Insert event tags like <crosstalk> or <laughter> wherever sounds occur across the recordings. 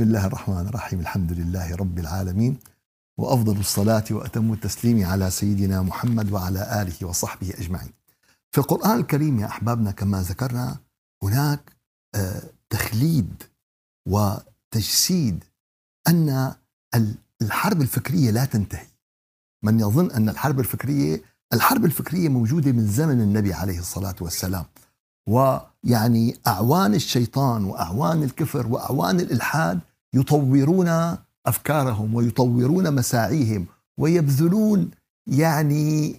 بسم الله الرحمن الرحيم الحمد لله رب العالمين وأفضل الصلاة وأتم التسليم على سيدنا محمد وعلى آله وصحبه أجمعين. في القرآن الكريم يا أحبابنا كما ذكرنا هناك آه، تخليد وتجسيد أن الحرب الفكرية لا تنتهي. من يظن أن الحرب الفكرية الحرب الفكرية موجودة من زمن النبي عليه الصلاة والسلام. ويعني أعوان الشيطان وأعوان الكفر وأعوان الإلحاد يطورون أفكارهم ويطورون مساعيهم ويبذلون يعني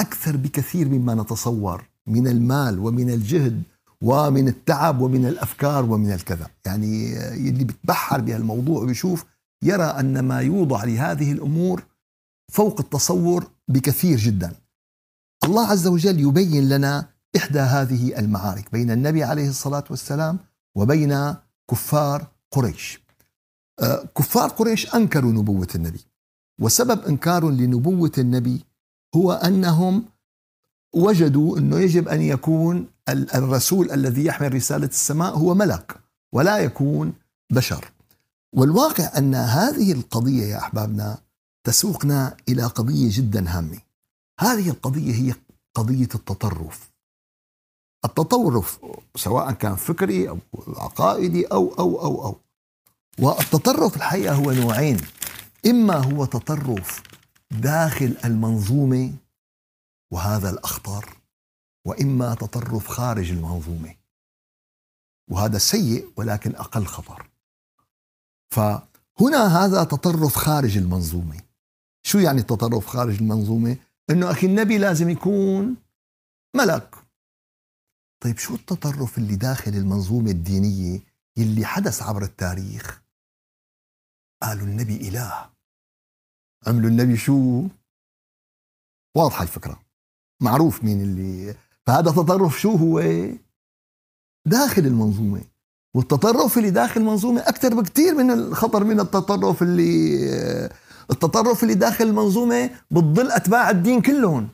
أكثر بكثير مما نتصور من المال ومن الجهد ومن التعب ومن الأفكار ومن الكذا، يعني اللي بتبحر بهالموضوع وبيشوف يرى أن ما يوضع لهذه الأمور فوق التصور بكثير جدا. الله عز وجل يبين لنا إحدى هذه المعارك بين النبي عليه الصلاة والسلام وبين كفار قريش. آه، كفار قريش أنكروا نبوة النبي وسبب إنكار لنبوة النبي هو أنهم وجدوا إنه يجب أن يكون الرسول الذي يحمل رسالة السماء هو ملك ولا يكون بشر. والواقع أن هذه القضية يا أحبابنا تسوقنا إلى قضية جدا هامة. هذه القضية هي قضية التطرف. التطرف سواء كان فكري أو عقائدي أو أو أو أو. والتطرف الحقيقة هو نوعين. إما هو تطرف داخل المنظومة وهذا الاخطر وإما تطرف خارج المنظومة. وهذا سيء ولكن أقل خطر. فهنا هذا تطرف خارج المنظومة. شو يعني التطرف خارج المنظومة؟ إنه أخي النبي لازم يكون ملك. طيب شو التطرف اللي داخل المنظومة الدينية اللي حدث عبر التاريخ؟ قالوا النبي إله. عملوا النبي شو؟ واضحة الفكرة. معروف مين اللي فهذا تطرف شو هو؟ داخل المنظومة. والتطرف اللي داخل المنظومة أكثر بكثير من الخطر من التطرف اللي التطرف اللي داخل المنظومة بتضل أتباع الدين كلهم.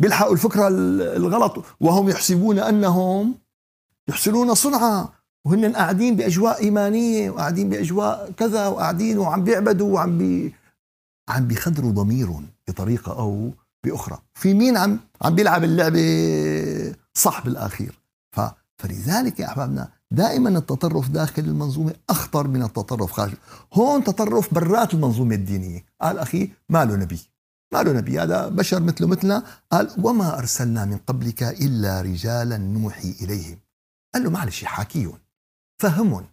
بيلحقوا الفكرة الغلط وهم يحسبون أنهم يحسنون صنعا وهن قاعدين بأجواء إيمانية وقاعدين بأجواء كذا وقاعدين وعم بيعبدوا وعم بي عم بيخدروا ضميرهم بطريقة أو بأخرى. في مين عم عم بيلعب اللعبة صح بالاخير ف فلذلك يا أحبابنا دائما التطرف داخل المنظومة أخطر من التطرف خارج. هون تطرف برات المنظومة الدينية. قال أخي ما له نبي؟ ما له نبي هذا بشر مثله مثلنا. قال وما أرسلنا من قبلك إلا رجالا نوحي إليهم. قال له معلش حاكيهم فهمهم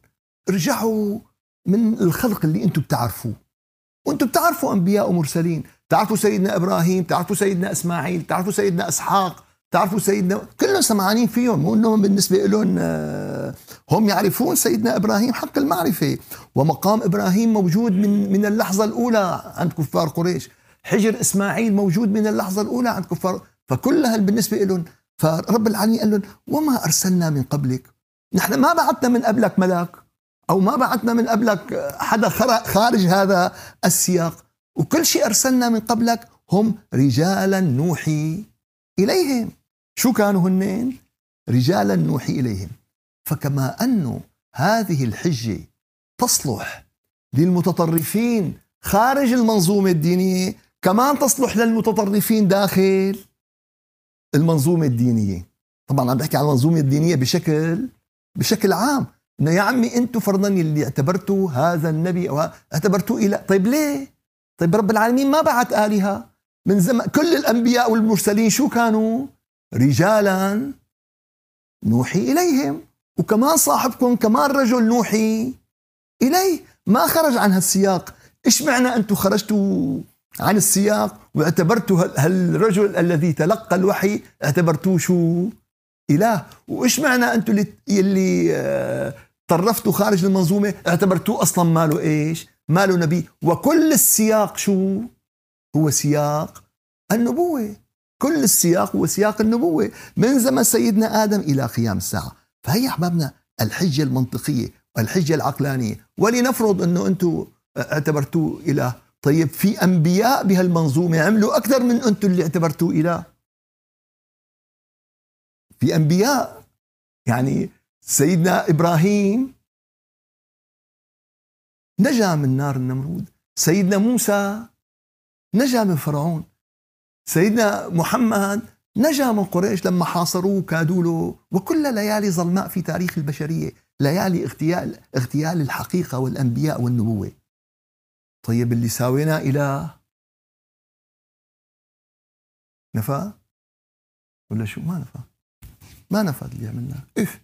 ارجعوا من الخلق اللي أنتم بتعرفوه. وأنتم بتعرفوا أنبياء ومرسلين. تعرفوا سيدنا إبراهيم تعرفوا سيدنا إسماعيل تعرفوا سيدنا إسحاق تعرفوا سيدنا كلهم سمعانين فيهم. مو إنهم بالنسبة لهم آه، هم يعرفون سيدنا إبراهيم حق المعرفة. ومقام إبراهيم موجود من من اللحظة الأولى عند كفار قريش. حجر إسماعيل موجود من اللحظة الأولى عند كفار. فكلها بالنسبة لهم فرب العالمين قال لهم وما أرسلنا من قبلك؟ نحن ما بعثنا من قبلك ملاك أو ما بعثنا من قبلك حدا خارج هذا السياق. وكل شيء أرسلنا من قبلك هم رجالا نوحي إليهم. شو كانوا هنين رجالا نوحي إليهم. فكما انه هذه الحجة تصلح للمتطرفين خارج المنظومة الدينية كمان تصلح للمتطرفين داخل المنظومة الدينية. طبعا عم بحكي عن المنظومة الدينية بشكل بشكل عام. إنه يا عمي أنتم فرضا اللي اعتبرتوا هذا النبي أو اعتبرتوه اله طيب ليه؟ طيب رب العالمين ما بعث آلهة من زمان كل الأنبياء والمرسلين شو كانوا؟ رجالا نوحي إليهم. وكمان صاحبكم كمان رجل نوحي إليه. ما خرج عن هالسياق. إيش معنى أنتم خرجتوا عن السياق واعتبرتوا هالرجل الذي تلقى الوحي اعتبرتوه شو إله؟ وإيش معنى أنتم اللي اللي آه، طرفتوا خارج المنظومة اعتبرتوه أصلا ماله إيش؟ ماله نبي. وكل السياق شو؟ هو سياق النبوة. كل السياق هو سياق النبوة. من زمن سيدنا آدم إلى قيام الساعة. فهي أحبابنا الحجة المنطقية والحجة العقلانية. ولنفرض إنه أنتم اعتبرتوه إله. طيب في أنبياء بهالمنظومة عملوا أكثر من أنتم اللي اعتبرتوه إله. في أنبياء يعني سيدنا إبراهيم نجا من نار النمرود سيدنا موسى نجا من فرعون سيدنا محمد نجا من قريش لما حاصروه كادوا له. وكل ليالي ظلماء في تاريخ البشرية ليالي اغتيال اغتيال الحقيقة والأنبياء والنبوة. طيب اللي ساويناه إله نفى ولا شو؟ ما نفى ما نفى اللي عملناه. إف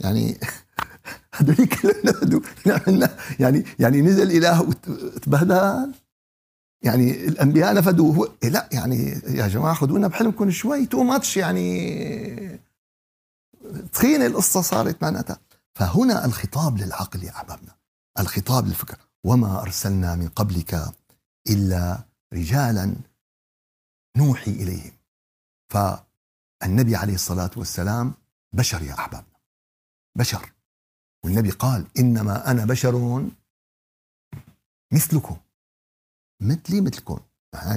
يعني هذول كلهم عملنا يعني يعني نزل إله وتبهدل. يعني الأنبياء نفدوا هو إيه لا يعني يا جماعة خذونا بحلمكم شوي تو ماتش يعني تخينة القصة صارت معناتها. فهنا الخطاب للعقل يا أحبابنا. الخطاب للفكر. وما أرسلنا من قبلك إلا رجالا نوحي إليهم. فالنبي عليه الصلاة والسلام بشر يا احبابنا بشر. والنبي قال إنما أنا بشر مثلكم. مثلي مثلكم.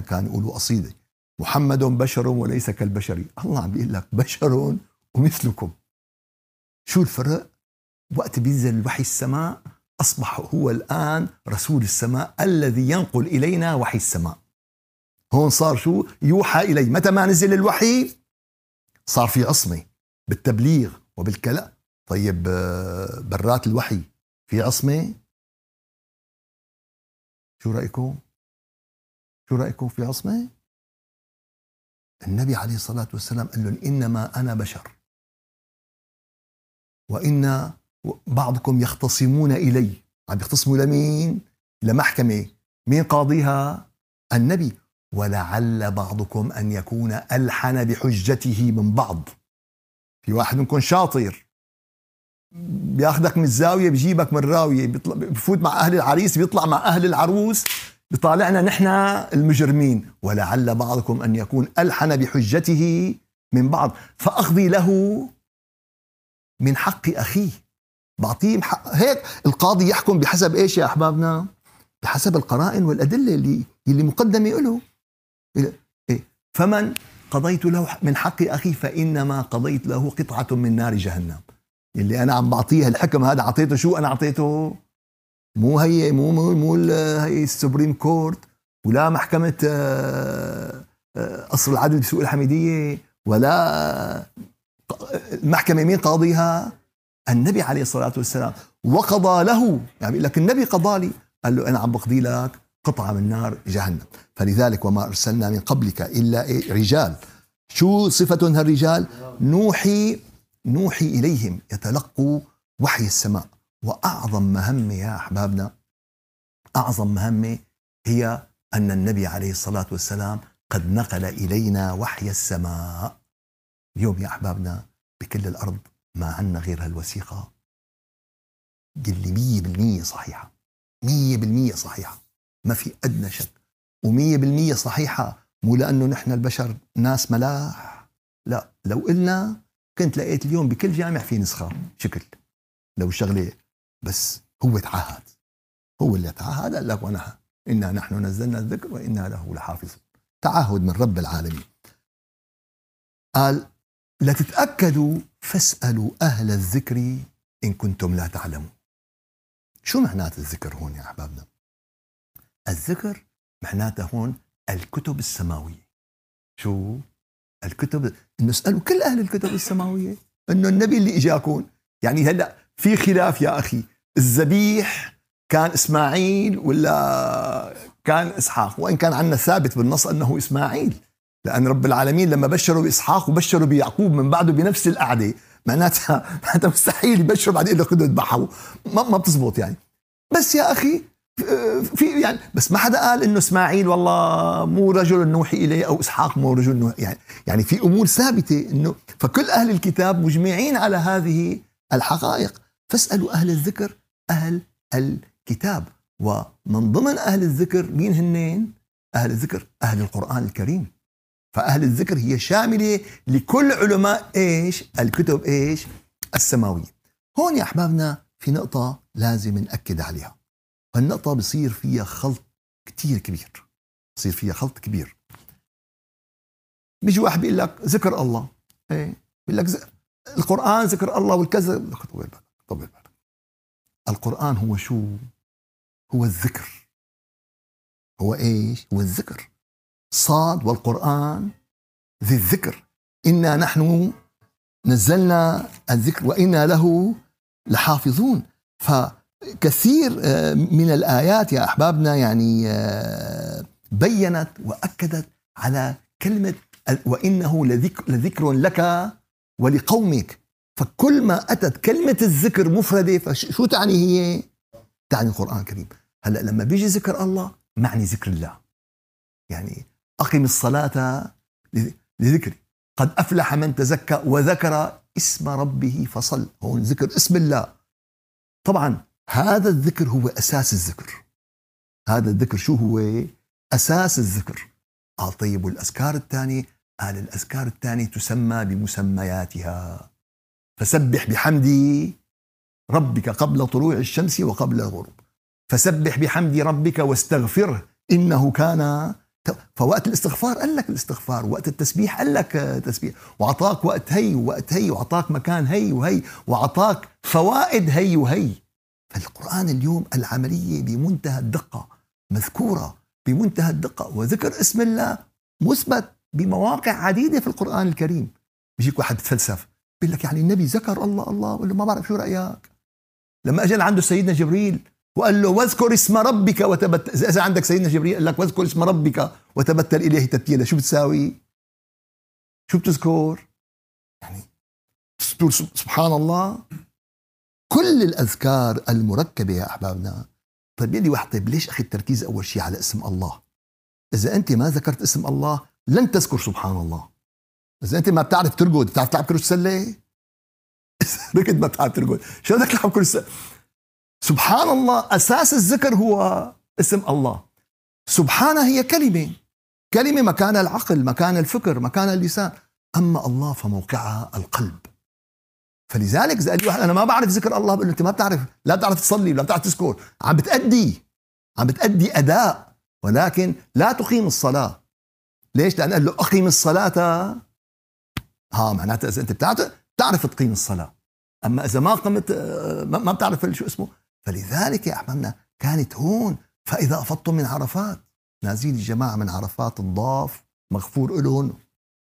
كان يقولوا قصيده محمد بشر وليس كالبشر. الله عم بيقول لك بشر ومثلكم. شو الفرق؟ وقت بينزل وحي السماء أصبح هو الآن رسول السماء الذي ينقل إلينا وحي السماء. هون صار شو؟ يوحى إلي. متى ما نزل الوحي؟ صار في عصمة بالتبليغ وبالكلام. طيب آه، برات الوحي في عصمة؟ شو رأيكم؟ شو رأيكم في عصمة؟ النبي عليه الصلاة والسلام قال لهم إنما أنا بشر. وإن بعضكم يختصمون إلي. عم يختصموا لمين لمحكمة مين قاضيها؟ النبي. ولعل بعضكم أن يكون ألحن بحجته من بعض. في واحد منكم شاطر. بياخدك من الزاوية بجيبك من الراوية. بفوت مع أهل العريس بيطلع مع أهل العروس. بطالعنا نحن المجرمين. ولعل بعضكم أن يكون ألحن بحجته من بعض. فأقضي له من حق أخيه. بعطيه حق هيك القاضي يحكم بحسب إيش يا أحبابنا؟ بحسب القرائن والأدلة اللي اللي مقدمة له. إيه؟ فمن قضيت له من حق أخي فإنما قضيت له قطعة من نار جهنم. اللي أنا عم بعطيه الحكم هذا أعطيته شو أنا أعطيته مو هي مو مو, مو هي ال supreme court ولا محكمة آه، آه، قصر العدل بسوق الحميدية ولا المحكمة مين قاضيها؟ النبي عليه الصلاة والسلام وقضى له. يعني لك النبي قضى لي. قال له أنا عم بقضي لك قطعة من نار جهنم. فلذلك وما أرسلنا من قبلك إلا إيه؟ رجال. شو صفتهم هالرجال نوحي نوحي إليهم يتلقوا وحي السماء. وأعظم مهمة يا أحبابنا أعظم مهمة هي أن النبي عليه الصلاة والسلام قد نقل إلينا وحي السماء. اليوم يا أحبابنا بكل الأرض ما عندنا غير هالوثيقة. قل لي مية بالمية صحيحة. مية بالمية صحيحة. ما في أدنى شك. ومية بالمية صحيحة مو لأنه نحن البشر ناس ملاح. لا لو قلنا كنت لقيت اليوم بكل جامع في نسخة. شكل. لو شغلة. بس هو تعهد. هو اللي تعهد قال لك وانا إنا نحن نزلنا الذكر وإنا له لحافظون. تعهد من رب العالمين. قال لتتاكدوا فاسألوا أهل الذكر إن كنتم لا تعلمون. شو معنات الذكر هون يا أحبابنا؟ الذكر معناته هون الكتب السماوية. شو؟ الكتب إنه اسألوا كل أهل الكتب السماوية. إنه النبي اللي اجاكم يعني هلأ في خلاف يا أخي. الذبيح كان إسماعيل ولا كان إسحاق؟ وإن كان عندنا ثابت بالنص أنه إسماعيل. لأن رب العالمين لما بشروا بإسحاق وبشروا بيعقوب من بعده بنفس القعدة معناتها <laughs> معناتها مستحيل يبشروا بعدين يقول له اذبحوا ما ما بتزبط يعني. بس يا أخي في يعني بس ما حدا قال إنه إسماعيل والله مو رجل نوحي إليه أو إسحاق مو رجل نوحي. يعني يعني في أمور ثابتة إنه فكل أهل الكتاب مجمعين على هذه الحقائق. فاسألوا أهل الذكر أهل الكتاب. ومن ضمن أهل الذكر مين هنين؟ أهل الذكر أهل القرآن الكريم. فأهل الذكر هي شاملة لكل علماء إيش؟ الكتب إيش؟ السماوية. هون يا أحبابنا في نقطة لازم نأكد عليها. هالنقطة بصير فيها خلط كتير كبير. بصير فيها خلط كبير. بيجي واحد بيقول لك ذكر الله. إيه؟ بيقول لك القرآن ذكر الله والكذا. طول بالك طول بالك القرآن هو شو؟ هو الذكر. هو إيش؟ هو الذكر. صاد والقرآن ذي الذكر. إنا نحن نزلنا الذكر وإنا له لحافظون. فكثير آه، من الآيات يا أحبابنا يعني آه، بينت وأكدت على كلمة وإنه لذكر, لذكر لك ولقومك. فكل ما أتت كلمة الذكر مفردة فشو تعني هي؟ تعني القرآن الكريم. هلأ لما بيجي ذكر الله معني ذكر الله. يعني أقم الصلاة لذكري. قد أفلح من تزكى وذكر اسم ربه فصل. هون ذكر اسم الله. طبعا هذا الذكر هو أساس الذكر. هذا الذكر شو هو؟ أساس الذكر. قال طيب والأذكار الثانية؟ قال الأذكار الثانية تسمى بمسمياتها. فسبح بحمد ربك قبل طلوع الشمس وقبل الغروب. فسبح بحمد ربك واستغفره إنه كان فوقت الاستغفار قال لك الاستغفار وقت التسبيح قال لك تسبيح وعطاك وقت هي ووقت هي وعطاك مكان هي وهي وعطاك فوائد هي وهي. فالقرآن اليوم العملية بمنتهى الدقة مذكورة بمنتهى الدقة وذكر اسم الله مثبت بمواقع عديدة في القرآن الكريم. بيجيك واحد تفلسف بيقول لك يعني النبي ذكر الله الله ولا ما بعرف شو رأيك؟ لما اجى عنده سيدنا جبريل وقال له واذكر اسم ربك وتبتل إذا عندك سيدنا جبريل قال لك واذكر اسم ربك وتبتل إليه تبتيلا. شو بتساوي؟ شو بتذكر؟ يعني سبحان الله. كل الأذكار المركبة يا أحبابنا. طيب يلي واحد طيب ليش أخي التركيز أول شيء على اسم الله؟ إذا أنت ما ذكرت اسم الله لن تذكر سبحان الله. إذا أنت ما بتعرف ترقد بتعرف تلعب كره السله <laughs> ركض ما بتعرف ترقد. شو بدك تلعب كره السله سبحان الله أساس الذكر هو اسم الله. سبحانه هي كلمة. كلمة مكان العقل مكان الفكر مكان اللسان. أما الله فموقعها القلب. فلذلك قال لي واحد أنا ما بعرف ذكر الله بقول له أنت ما بتعرف لا بتعرف تصلي ولا بتعرف تذكر. عم بتأدي عم بتأدي أداء. ولكن لا تقيم الصلاة. ليش؟ لأن قال له اقيم الصلاة. ها معناتها إذا أنت بتعرف تعرف تقيم الصلاة. أما إذا ما قمت آه، ما بتعرف شو اسمه. فلذلك يا أحبابنا كانت هون فإذا أفضتم من عرفات نازلين الجماعة من عرفات الضاف مغفور لهم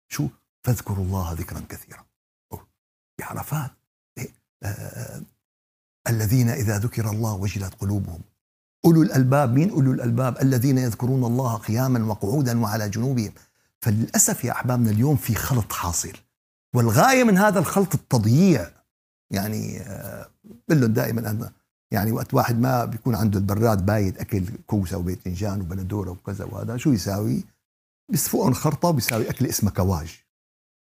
شو؟ فاذكروا الله ذكرا كثيرا. بعرفات. إيه؟ آه الذين إذا ذكر الله وجلت قلوبهم. أولو الألباب مين أولو الألباب؟ الذين يذكرون الله قياما وقعودا وعلى جنوبهم. فللأسف يا أحبابنا اليوم في خلط حاصل. والغاية من هذا الخلط التضييع. يعني آه بقول دائما أنا يعني وقت واحد ما بيكون عنده البراد بايت أكل كوسة وباذنجان وبندورة وكذا وهذا شو يساوي؟ بيصفقهم خرطة وبيساوي أكل اسمها كواج.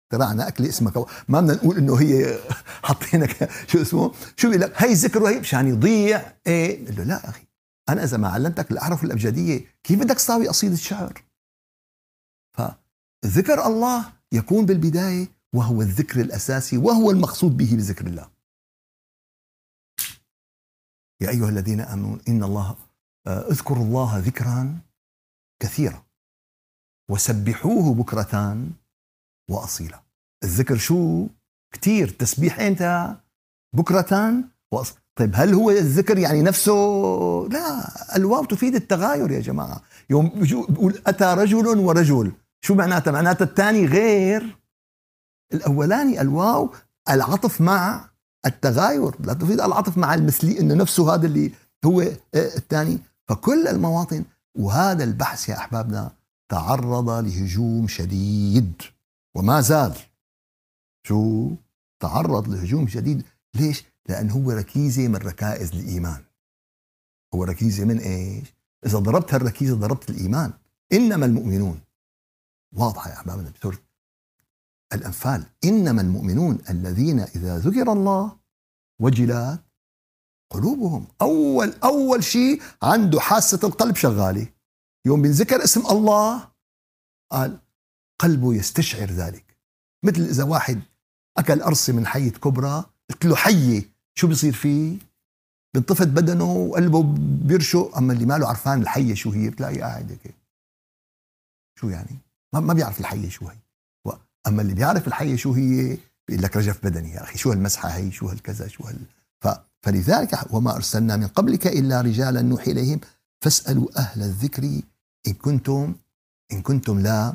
اخترعنا أكل اسمها كواج. ما بدنا نقول إنه هي <laughs> حاطينك شو اسمه؟ شو بيقول لك؟ هي ذكر وهي مشان يضيع. إيه. قال له لا أخي أنا إذا ما علمتك الاحرف الأبجدية. كيف بدك تساوي قصيدة شعر؟ فذكر الله يكون بالبداية وهو الذكر الأساسي وهو المقصود به بذكر الله. يا أيها الذين آمنوا إن الله آه، اذكروا الله ذكرا كثيرا وسبحوه بكرة وأصيلا. الذكر شو؟ كثير تسبيح أنت بكرة وأصيلا طيب هل هو الذكر يعني نفسه؟ لا. الواو تفيد التغاير يا جماعة. يوم بيقول أتى رجل ورجل. شو معناتها؟ معناتها الثاني غير. الأولاني الواو العطف مع التغاير لا تفيد العطف مع المثلي إنه نفسه هذا اللي هو آه، الثاني. فكل المواطن وهذا البحث يا أحبابنا تعرض لهجوم شديد. وما زال. شو؟ تعرض لهجوم شديد. ليش؟ لأن هو ركيزة من ركائز الإيمان. هو ركيزة من إيش؟ إذا ضربت هالركيزة ضربت الإيمان. إنما المؤمنون. واضحة يا أحبابنا بسوره الأنفال. إنما المؤمنون الذين إذا ذكر الله وجلت قلوبهم. أول أول شيء عنده حاسة القلب شغالة يوم بنذكر اسم الله قال قلبه يستشعر ذلك. مثل إذا واحد أكل قرصة من حية كبرى قلت له حية شو بيصير فيه؟ بينطفت بدنه وقلبه بيرشق. أما اللي ماله عرفان الحية شو هي؟ بتلاقي قاعد هيك شو يعني؟ ما بيعرف الحية شو هي. أما اللي بيعرف الحيه شو هي بيقول لك رجف بدني يا أخي شو هالمسحة هي؟ شو هالكذا؟ شو هال؟ ف... فلذلك وما أرسلنا من قبلك إلا رجالا نوحي إليهم. فاسألوا أهل الذكر إن كنتم إن كنتم لا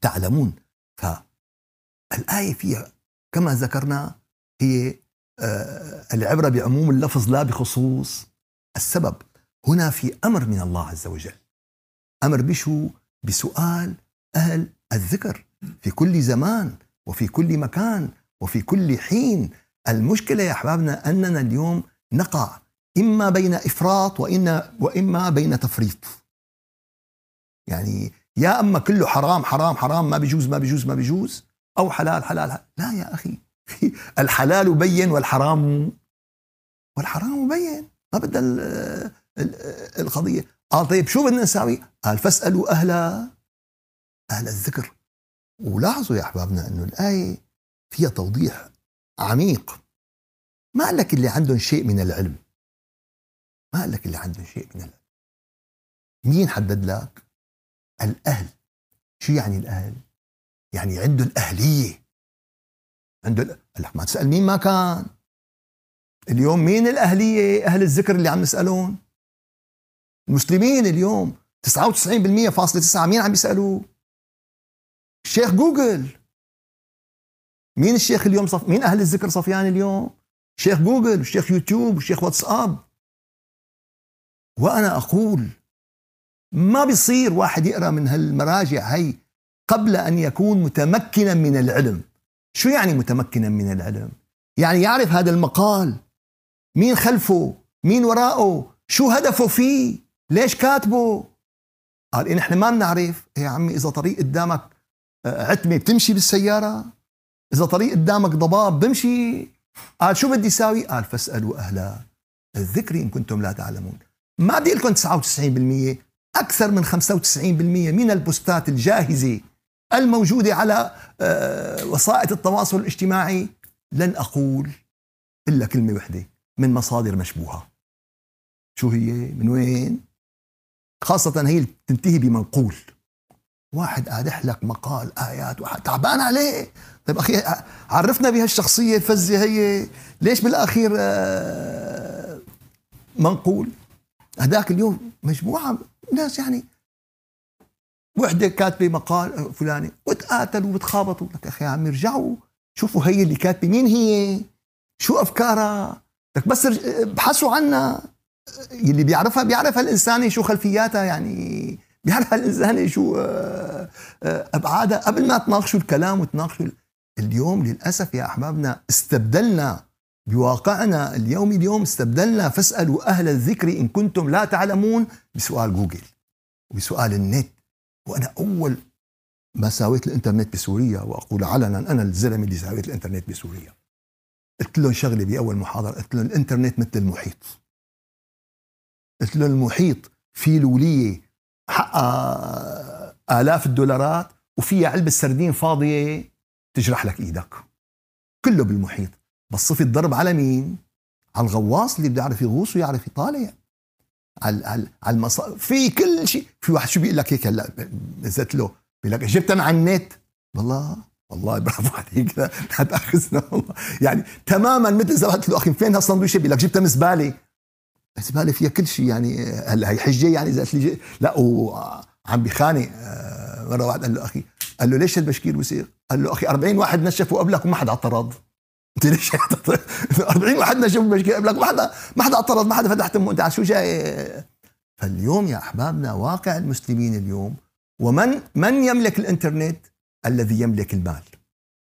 تعلمون. فالآية فيها كما ذكرنا هي آه، العبرة بعموم اللفظ لا بخصوص السبب. هنا في أمر من الله عز وجل. أمر بشو؟ بسؤال أهل الذكر. في كل زمان وفي كل مكان وفي كل حين. المشكلة يا أحبابنا أننا اليوم نقع إما بين إفراط وإن وإما بين تفريط. يعني يا أما كله حرام حرام حرام ما بيجوز ما بيجوز ما بيجوز أو حلال حلال لا يا أخي. <laughs> الحلال بين والحرام والحرام بين. ما بدها القضية. قال طيب شو بدنا نساوي؟ قال فاسألوا أهل أهل الذكر. ولاحظوا يا أحبابنا أنه الآية فيها توضيح عميق. ما قال لك اللي عندهم شيء من العلم. ما قال لك اللي عندهم شيء من العلم. مين حدد لك؟ الأهل. شو يعني الأهل؟ يعني عنده الأهلية عنده قال لك ما تسأل مين ما كان. اليوم مين الأهلية؟ أهل الذكر اللي عم نسألهم المسلمين اليوم 99% فاصلة تسعة مين عم يسألوه؟ الشيخ جوجل. مين الشيخ اليوم صف... مين أهل الذكر صفيان اليوم؟ شيخ جوجل وشيخ يوتيوب وشيخ واتساب. وأنا أقول ما بيصير واحد يقرأ من هالمراجع هي قبل أن يكون متمكنا من العلم. شو يعني متمكنا من العلم؟ يعني يعرف هذا المقال. مين خلفه؟ مين وراءه؟ شو هدفه فيه؟ ليش كاتبه؟ قال إن إحنا ما بنعرف. يا عمي إذا طريق قدامك عتمة بتمشي بالسيارة. إذا طريق قدامك ضباب بمشي. قال شو بدي اساوي قال فاسألوا أهل الذكر إن كنتم لا تعلمون. ما بدي لكم 99% أكثر من 95% من البوستات الجاهزة الموجودة على آه، وسائل التواصل الاجتماعي. لن أقول إلا كلمة وحدة. من مصادر مشبوهة. شو هي؟ من وين؟ خاصة هي تنتهي بمنقول. واحد قادح لك مقال آيات واحد. تعبان عليه. طيب أخي عرفنا بهالشخصية الفزة هي. ليش بالأخير آه، منقول؟ هذاك اليوم مجموعة ناس يعني وحدة كاتبة مقال فلاني وتقاتلوا وتخابطوا. لك أخي عم يرجعوا. شوفوا هي اللي كاتبة. مين هي؟ شو أفكارها؟ لك بس بحثوا عنها. اللي بيعرفها بيعرف هالإنسانة شو خلفياتها يعني. بيعرف هالإنسانة شو آه، آه، أبعادها قبل ما تناقشوا الكلام وتناقشوا اليوم للأسف يا أحبابنا استبدلنا بواقعنا اليوم اليوم استبدلنا فاسألوا أهل الذكر إن كنتم لا تعلمون بسؤال جوجل وبسؤال النت. وأنا أول ما ساويت الإنترنت بسوريا وأقول علنا أنا الزلمة اللي ساويت الإنترنت بسوريا. قلت لهم شغلة بأول محاضرة قلت لهم الإنترنت مثل المحيط. قلت له المحيط في الولية حقها آلاف الدولارات وفيها علبة سردين فاضية تجرح لك إيدك. كله بالمحيط. بس صفي الضرب على مين؟ على الغواص اللي بده يعرف يغوص ويعرف يطالع. على على على المص... في كل شيء. في واحد شو بيقول لك هيك هلأ؟ نزلت له بيقول لك جبتها من على النت. والله والله برافو عليك. <laughs> لا تأخذنا والله. يعني تماما مثل اذا قلت له أخي فين هالسندويشة؟ بيقول لك جبتها من زبالة. زباله فيها كل شيء يعني هلا هي حجة يعني إذا قلت لي لا وعم بخانق آه، مرة واحد قال له أخي قال له ليش البشكير وسير؟ قال له أخي 40 واحد نشفوا قبلك وما حدا اعترض. <laughs> انت ليش 40 <laughs> واحد نشفوا البشكير قبلك ما حدا ما حدا اعترض ما حدا فتح تمه. أنت على شو جاي؟ فاليوم يا أحبابنا واقع المسلمين اليوم ومن من يملك الإنترنت؟ الذي يملك المال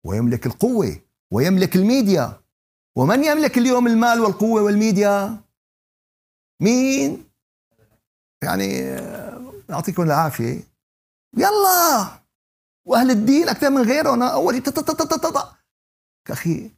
ويملك القوة ويملك الميديا. ومن يملك اليوم المال والقوة والميديا؟ مين؟ يعني يعطيكم العافية. يلا! وأهل الدين أكثر من غيرهم. أول أخي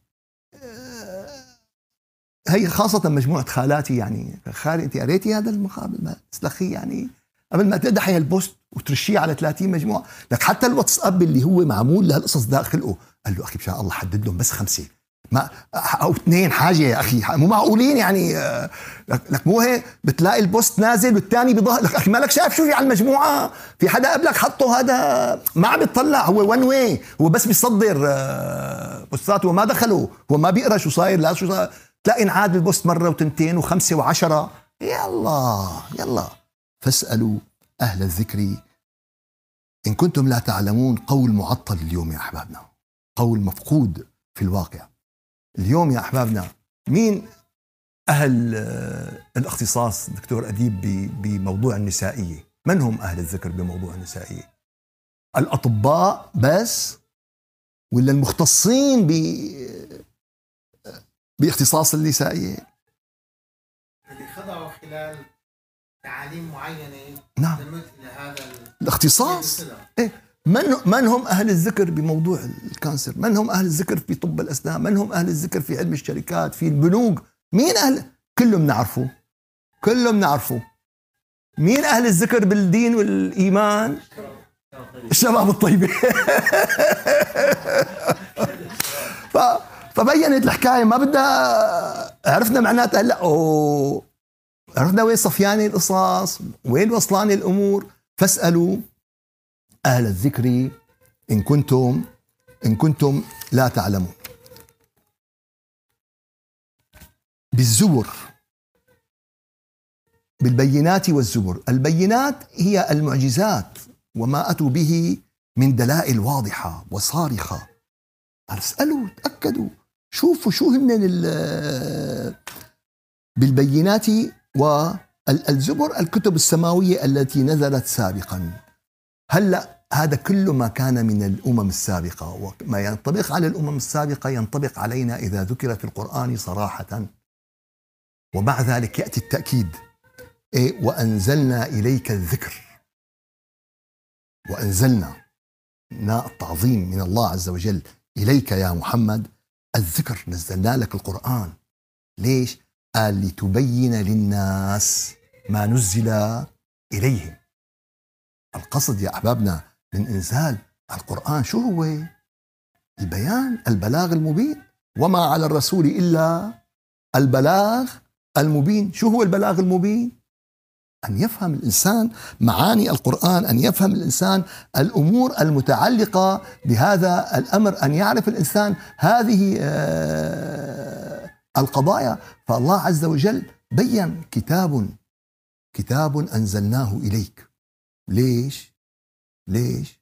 هي خاصة مجموعة خالاتي يعني. خالي أنت قريتي هذا المقابل؟ تسلخي يعني. قبل ما تدحي ال post وترشيه على 30 مجموعة. لك حتى الواتساب اللي هو معمول لهالقصص داخله. قال له أخي مشان الله حدد لهم بس خمسة. ما أو اثنين حاجة يا أخي. مو معقولين يعني آه، لك مو هيك؟ بتلاقي ال post نازل والثاني بظهر لك أخي مالك شايف؟ شو في على المجموعة. في حدا قبلك حطه هذا ما عم يطلع هو one way هو بس بيصدر آه، بوستات وما دخله هو ما بيقرأ شو صاير لا شو صاير. تلاقي انعاد ال post مرة وتنتين وخمسة وعشرة. يلا يلا. فاسألوا أهل الذكر. إن كنتم لا تعلمون قول معطل اليوم يا أحبابنا. قول مفقود في الواقع. اليوم يا أحبابنا مين أهل الاختصاص دكتور أديب بموضوع النسائية؟ من هم أهل الذكر بموضوع النسائية؟ الأطباء بس ولا المختصين ب باختصاص النسائية؟ اللي خضعوا خلال تعاليم معينة نعم. إلى هذا الاختصاص؟ إيه. من من هم أهل الذكر بموضوع الكانسر؟ من هم أهل الذكر في طب الأسنان؟ من هم أهل الذكر في علم الشركات؟ في البنوك؟ مين أهل كلهم نعرفه كلهم نعرفه مين أهل الذكر بالدين والإيمان؟ الشباب الطيبه. <laughs> فبينت الحكاية ما بدها عرفنا معناتها هلأ اوه عرفنا وين صفياني القصص وين وصلاني الأمور فاسألوا أهل الذكر إن كنتم إن كنتم لا تعلمون. بالزبر. بالبينات والزبر. البينات هي المعجزات وما أتوا به من دلائل واضحة وصارخة. اسالوا تأكدوا. شوفوا شو هن بالبينات والزبر الكتب السماوية التي نزلت سابقا. هلا هذا كل ما كان من الأمم السابقة وما ينطبق على الأمم السابقة ينطبق علينا إذا ذكر في القرآن صراحة. ومع ذلك يأتي التأكيد إيه وأنزلنا إليك الذكر. وأنزلنا التعظيم من الله عز وجل إليك يا محمد. الذكر نزلنا لك القرآن. ليش؟ قال لتبين للناس ما نزل إليهم. القصد يا أحبابنا من انزال القرآن شو هو؟ البيان البلاغ المبين وما على الرسول إلا البلاغ المبين شو هو البلاغ المبين؟ أن يفهم الإنسان معاني القرآن أن يفهم الإنسان الأمور المتعلقة بهذا الأمر أن يعرف الإنسان هذه آه، القضايا فالله عز وجل بين كتاب كتاب أنزلناه إليك ليش؟ ليش؟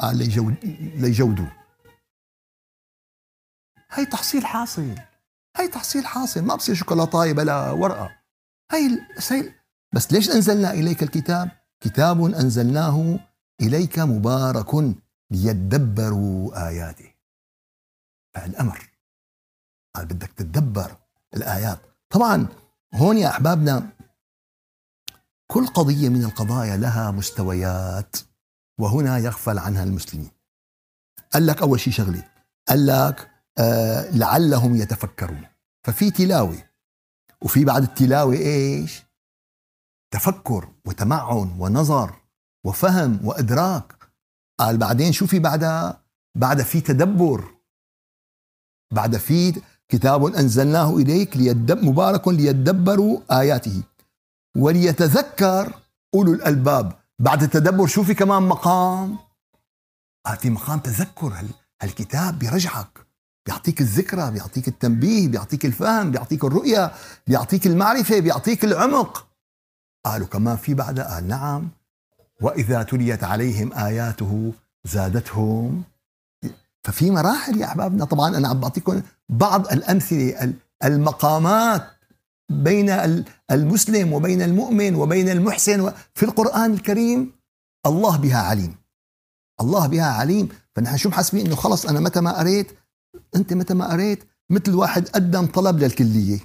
قال ليجود ليجودوا هي تحصيل حاصل. هي تحصيل حاصل. ما بصير شوكولاتايه بلا ورقة. هي سيل بس ليش أنزلنا إليك الكتاب؟ كتاب أنزلناه إليك مبارك ليدبروا آياته. فالأمر. قال بدك تتدبر الآيات. طبعا هون يا أحبابنا كل قضية من القضايا لها مستويات. وهنا يغفل عنها المسلمين. قال لك أول شيء شغلة. قال لك آه لعلهم يتفكرون. ففي تلاوة. وفي بعد التلاوة إيش؟ تفكر وتمعن ونظر وفهم وإدراك. قال بعدين شو في بعدها بعد في تدبر. بعد في كتاب أنزلناه إليك ليدب مبارك ليدبروا آياته. وليتذكر أولو الألباب. بعد التدبر شو في كمان مقام. قال في مقام تذكر هالكتاب بيرجعك. بيعطيك الذكرى بيعطيك التنبيه بيعطيك الفهم بيعطيك الرؤية بيعطيك المعرفة بيعطيك العمق. قالوا كمان في بعدها قال نعم. وإذا تليت عليهم آياته زادتهم. ففي مراحل يا أحبابنا. طبعا أنا عم بعطيكم بعض الأمثلة المقامات. بين المسلم وبين المؤمن وبين المحسن في القرآن الكريم الله بها عليم. الله بها عليم. فنحن شو محسبين إنه خلص أنا متى ما قريت أنت متى ما قريت مثل واحد قدم طلب للكلية.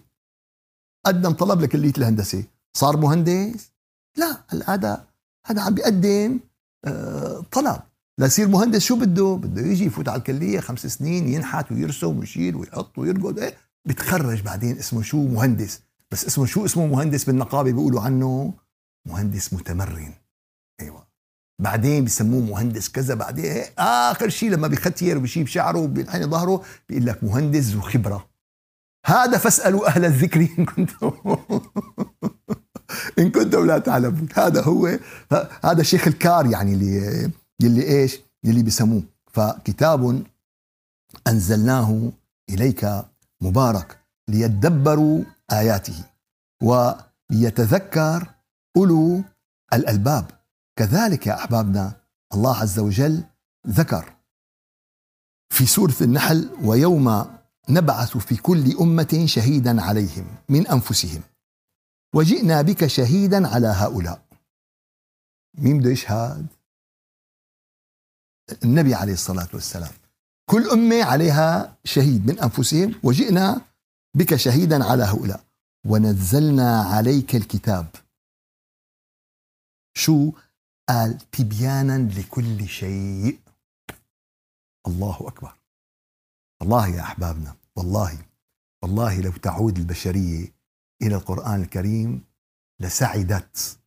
قدم طلب لكلية الهندسة. صار مهندس؟ لا هذا هذا عم بيقدم آه، طلب. ليصير مهندس شو بده؟ بده يجي يفوت على الكلية خمس سنين ينحت ويرسم ويشيل ويحط ويرقد إيه؟ بتخرج بعدين اسمه شو؟ مهندس. بس اسمه شو؟ اسمه مهندس بالنقابة بيقولوا عنه مهندس متمرن. أيوه. بعدين بسموه مهندس كذا بعدين آخر شيء لما بيختير وبيشيب شعره وبينحني ظهره بيقول لك مهندس ذو خبرة. هذا فاسألوا أهل الذكر إن كنتم <laughs> إن كنتم لا تعلمون. هذا هو هذا شيخ الكار يعني اللي اللي إيش؟ اللي بيسموه فكتاب أنزلناه إليك مبارك. ليدبروا آياته وليتذكر أولو الألباب. كذلك يا أحبابنا الله عز وجل ذكر في سورة النحل ويوم نبعث في كل أمة شهيدا عليهم من أنفسهم. وجئنا بك شهيدا على هؤلاء. مين بده يشهد؟ النبي عليه الصلاة والسلام. كل أمة عليها شهيد من أنفسهم. وجئنا بك شهيدا على هؤلاء. ونزلنا عليك الكتاب. شو؟ قال تبيانا لكل شيء. الله أكبر. والله يا أحبابنا والله والله لو تعود البشرية إلى القرآن الكريم لسعدت.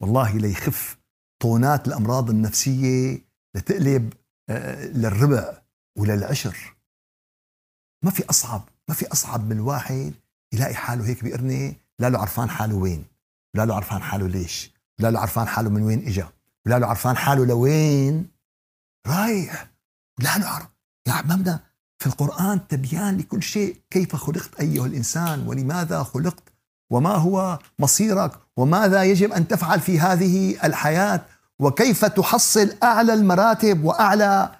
والله ليخف طونات الأمراض النفسية لتقلب آه، للربع وللعشر. ما في أصعب ما في أصعب من الواحد يلاقي حاله هيك بقرنة لا له عرفان حاله وين؟ لا له عرفان حاله ليش؟ لا له عرفان حاله من وين إجا؟ لا له عرفان حاله لوين؟ رايح. لا له عرف يا حبابنا في القرآن تبيان لكل شيء. كيف خلقت أيها الإنسان ولماذا خلقت؟ وما هو مصيرك؟ وماذا يجب أن تفعل في هذه الحياة؟ وكيف تحصل أعلى المراتب وأعلى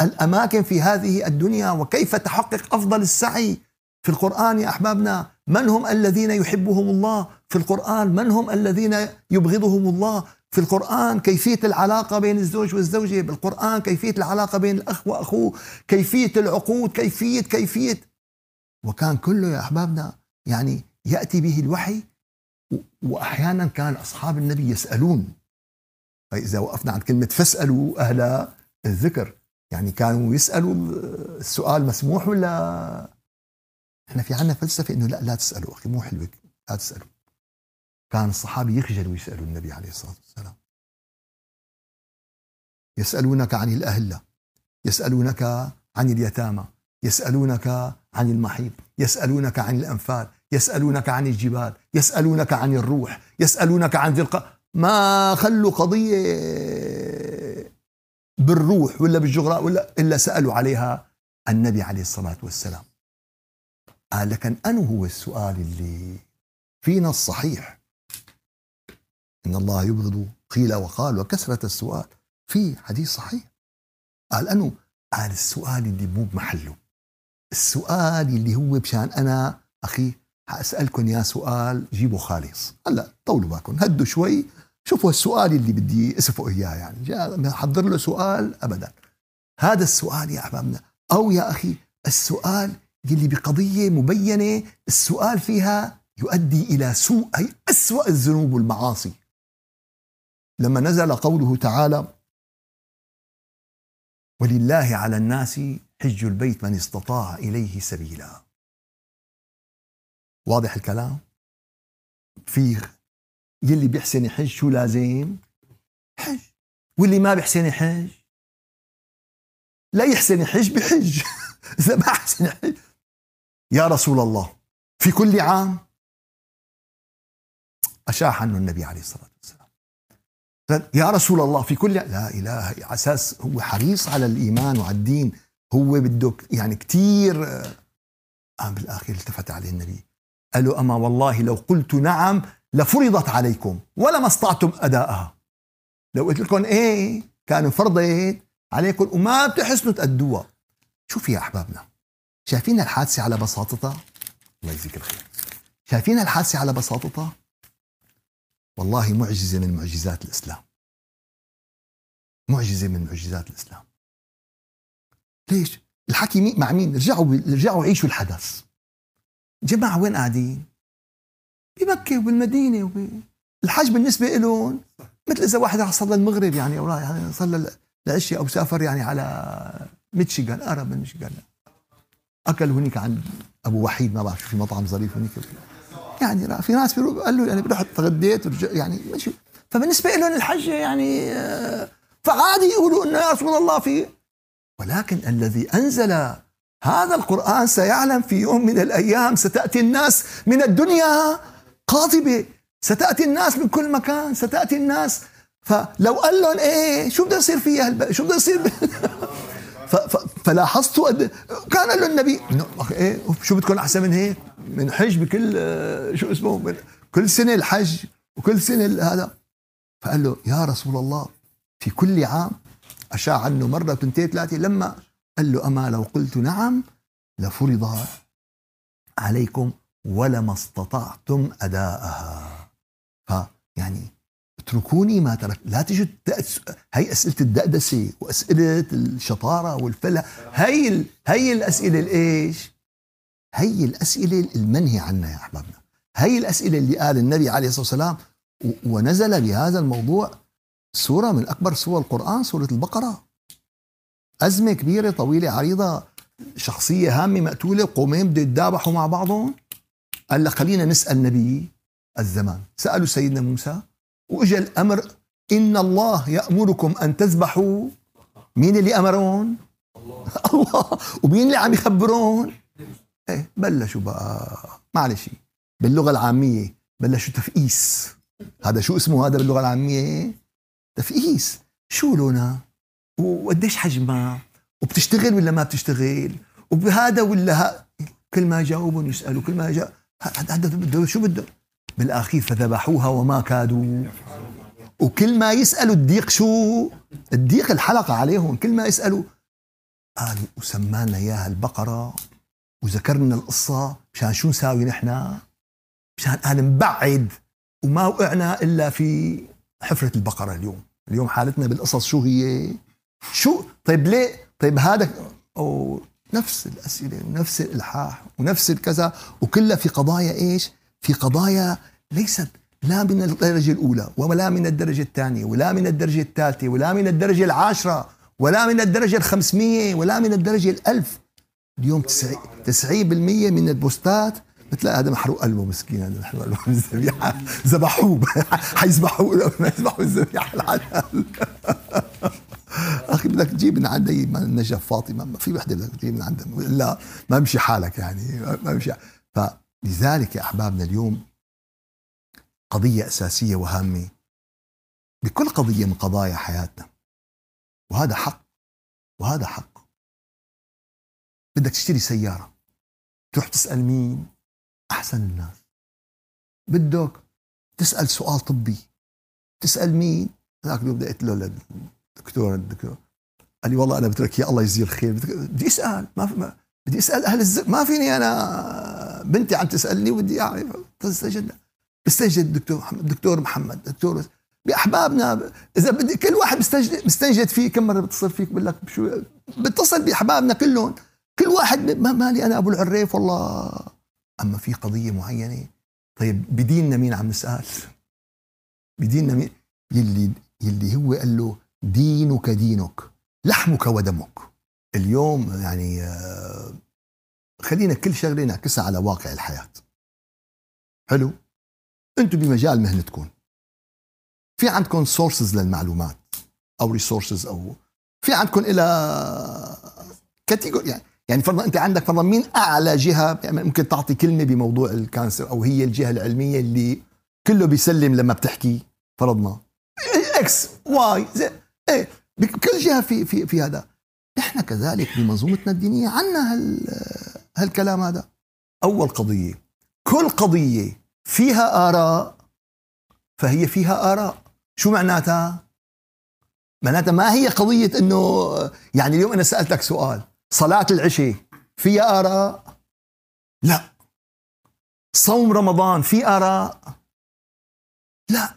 الأماكن في هذه الدنيا وكيف تحقق أفضل السعي في القرآن يا أحبابنا؟ من هم الذين يحبهم الله في القرآن؟ من هم الذين يبغضهم الله في القرآن؟ كيفية العلاقة بين الزوج والزوجة؟ بالقرآن كيفية العلاقة بين الأخ وأخوه؟ كيفية العقود؟ كيفية كيفية؟ وكان كله يا أحبابنا يعني يأتي به الوحي وأحيانا كان أصحاب النبي يسألون. فإذا وقفنا عند كلمة فاسألوا أهل الذكر. يعني كانوا يسألوا السؤال مسموح ولا؟ إحنا في عنا فلسفة إنه لا لا تسألوا أخي مو حلوة لا تسألوا. كان الصحابة يخجلوا يسألوا النبي عليه الصلاة والسلام. يسألونك عن الأهلة يسألونك عن اليتامى يسألونك عن المحيط يسألونك عن الأنفال يسألونك عن الجبال يسألونك عن الروح يسألونك عن ذي. ما خلوا قضية بالروح ولا بالجغراء ولا إلا سألوا عليها النبي عليه الصلاة والسلام. قال لكن أنه هو السؤال اللي في نص صحيح إن الله يبغض قيل وقال وكثرة السؤال في حديث صحيح. قال أنه قال السؤال اللي مو بمحله. السؤال اللي هو مشان أنا أخي حأسألكم يا سؤال جيبوا خالص. هلأ طولوا بالكم هدوا شوي شوفوا السؤال اللي بدي اسفوا إياه يعني. حضر له سؤال ابدا. هذا السؤال يا أحبابنا. أو يا أخي السؤال اللي بقضية مبينة السؤال فيها يؤدي إلى سوء أي أسوأ الذنوب والمعاصي. لما نزل قوله تعالى ولله على الناس حج البيت من استطاع إليه سبيلا. واضح الكلام؟ في يلي بيحسن يحج شو لازم؟ حج. واللي ما بيحسن يحج؟ لا يحسن يحج بحج. <laughs> إذا ما أحسن يحج. يا رسول الله في كل عام أشاح عنه النبي عليه الصلاة والسلام. يا رسول الله في كل لا إله على أساس هو حريص على الإيمان وعلى الدين. هو بده يعني كثير قام بالاخير التفت عليه النبي. قال له أما والله لو قلت نعم لفرضت عليكم ولما استطعتم أداءها. لو قلت لكم إيه كان فرضت عليكم وما بتحسنوا تأدوها. شوف يا أحبابنا شايفين الحادثة على بساطتها؟ الله يجزيك الخير. شايفين الحادثة على بساطتها؟ والله معجزة من معجزات الإسلام. معجزة من معجزات الإسلام. ليش؟ الحكي مع مين؟ رجعوا رجعوا عيشوا الحدث. جماعة وين قاعدين؟ بمكة وبالمدينة وب... الحج بالنسبة لهم مثل إذا واحد راح صلى المغرب يعني أو راح يعني صلى العشاء أو سافر يعني على ميتشيغان قرب من ميشيغان. أكل هنيك عند أبو وحيد ما بعرف في مطعم ظريف هنيك يعني في ناس قال له يعني بروح تغديت ورجع يعني ماشي. فبالنسبة لهم الحج يعني آه، فعادي يقولوا إنه يا رسول الله في. ولكن الذي أنزل هذا القرآن سيعلم في يوم من الأيام ستأتي الناس من الدنيا قاطبة ستأتي الناس من كل مكان ستأتي الناس. فلو قال لهم إيه شو بده يصير فيها شو بده يصير <laughs> فلاحظتوا قد كان له النبي إيه شو بدكم أحسن من هيك؟ من حج بكل آه، شو اسمه؟ من كل سنة الحج وكل سنة هذا. فقال له يا رسول الله في كل عام أشاع عنه مرة تنتين ثلاثة لما قال له اما لو قلت نعم لفرض عليكم ولما استطعتم أداءها. فيعني اتركوني ما ترك لا تجوا تأس... هي أسئلة الدأدسة وأسئلة الشطارة والفلا هي ال... هي الأسئلة الإيش؟ هي الأسئلة المنهي عنها يا أحبابنا. هي الأسئلة اللي قال النبي عليه الصلاة والسلام و... ونزل بهذا الموضوع سورة من أكبر سور القرآن سورة البقرة. أزمة كبيرة طويلة عريضة شخصية هامة مقتولة قومين بده يتدابحوا مع بعضهم. قال خلينا نسأل نبي الزمان سألوا سيدنا موسى وإجا الأمر إن الله يأمركم أن تذبحوا مين اللي امرون؟ الله <laughs> ومين اللي عم يخبرون؟ إيه بلشوا بقى معلش باللغة العامية بلشوا تفقيس هذا شو اسمه هذا باللغة العامية؟ تفقيس شو لونها؟ وقديش حجمها؟ وبتشتغل ولا ما بتشتغل؟ وبهذا ولا ها كل ما جاوبهم يسألوا كل ما جاء شو بده؟ بالآخير فذبحوها وما كادوا وكل ما يسألوا الديق شو؟ الديق الحلقة عليهم كل ما يسألوا قالوا وسمانا إياها البقرة وذكرنا القصة مشان شو نساوي نحن؟ مشان قال نبعد وما وقعنا إلا في حفرة البقرة اليوم، اليوم حالتنا بالقصص شو هي؟ شو طيب ليه؟ طيب هذا أو نفس الأسئلة ونفس الإلحاح ونفس الكذا وكلها في قضايا إيش؟ في قضايا ليست لا من الدرجة الأولى ولا من الدرجة الثانية ولا من الدرجة الثالثة ولا من الدرجة العاشرة ولا من الدرجة الخمسمية ولا من الدرجة الألف. اليوم تسعين بالمية من البوستات بتلاقي هذا محروق قلبه مسكين هذا محروق قلبه من <laughs> الذبيحة. ذبحوه. <laughs> حيذبحوه. <laughs> يذبحوا الذبيحة العدل. أخي بدك تجيب من عند نجف فاطمة ما في وحدة بدك تجيب من عندها لا ما بمشي حالك يعني ما بمشي ف لذلك يا أحبابنا اليوم قضية أساسية وهامة بكل قضية من قضايا حياتنا. وهذا حق وهذا حق. بدك تشتري سيارة تروح تسأل مين؟ أحسن الناس. بدك تسأل سؤال طبي تسأل مين؟ ذاك اليوم قلت له للدكتور الدكتور. قال لي والله أنا بترك يا الله يجزيه الخير. بدي أسأل ما, ما بدي أسأل أهل الز... ما فيني أنا. بنتي عم تسألني وبدي أعرف. تستجد بستنجد الدكتور محمد دكتور محمد دكتور بأحبابنا. إذا بدي كل واحد بستنجد بستنجد فيه كم مرة بتصل فيك بقول لك شو بتصل بأحبابنا كلهم. كل واحد ما مالي أنا أبو العريف والله. أما في قضية معينة؟ طيب بديننا مين عم نسأل؟ بديننا مين؟ يلي يلي هو قال له دينك دينك. لحمك ودمك. اليوم يعني آه، خلينا كل شغله نعكسها على واقع الحياة. حلو؟ أنتم بمجال مهنتكم في عندكم سورسز للمعلومات أو resources أو في عندكم إلى category يعني يعني فرضا أنت عندك فرضا مين أعلى جهة ممكن تعطي كلمة بموضوع ال cancer أو هي الجهة العلمية اللي كله بيسلم لما بتحكي فرضنا. X Y Z إيه بكل جهة في في في هذا. إحنا كذلك بمنظومتنا الدينية عندنا هال هالكلام هذا. أول قضية. كل قضية فيها آراء فهي فيها آراء. شو معناتها؟ معناتها ما هي قضية إنه يعني اليوم أنا سألتك سؤال. صلاة العشاء فيها آراء؟ لا. صوم رمضان في آراء؟ لا.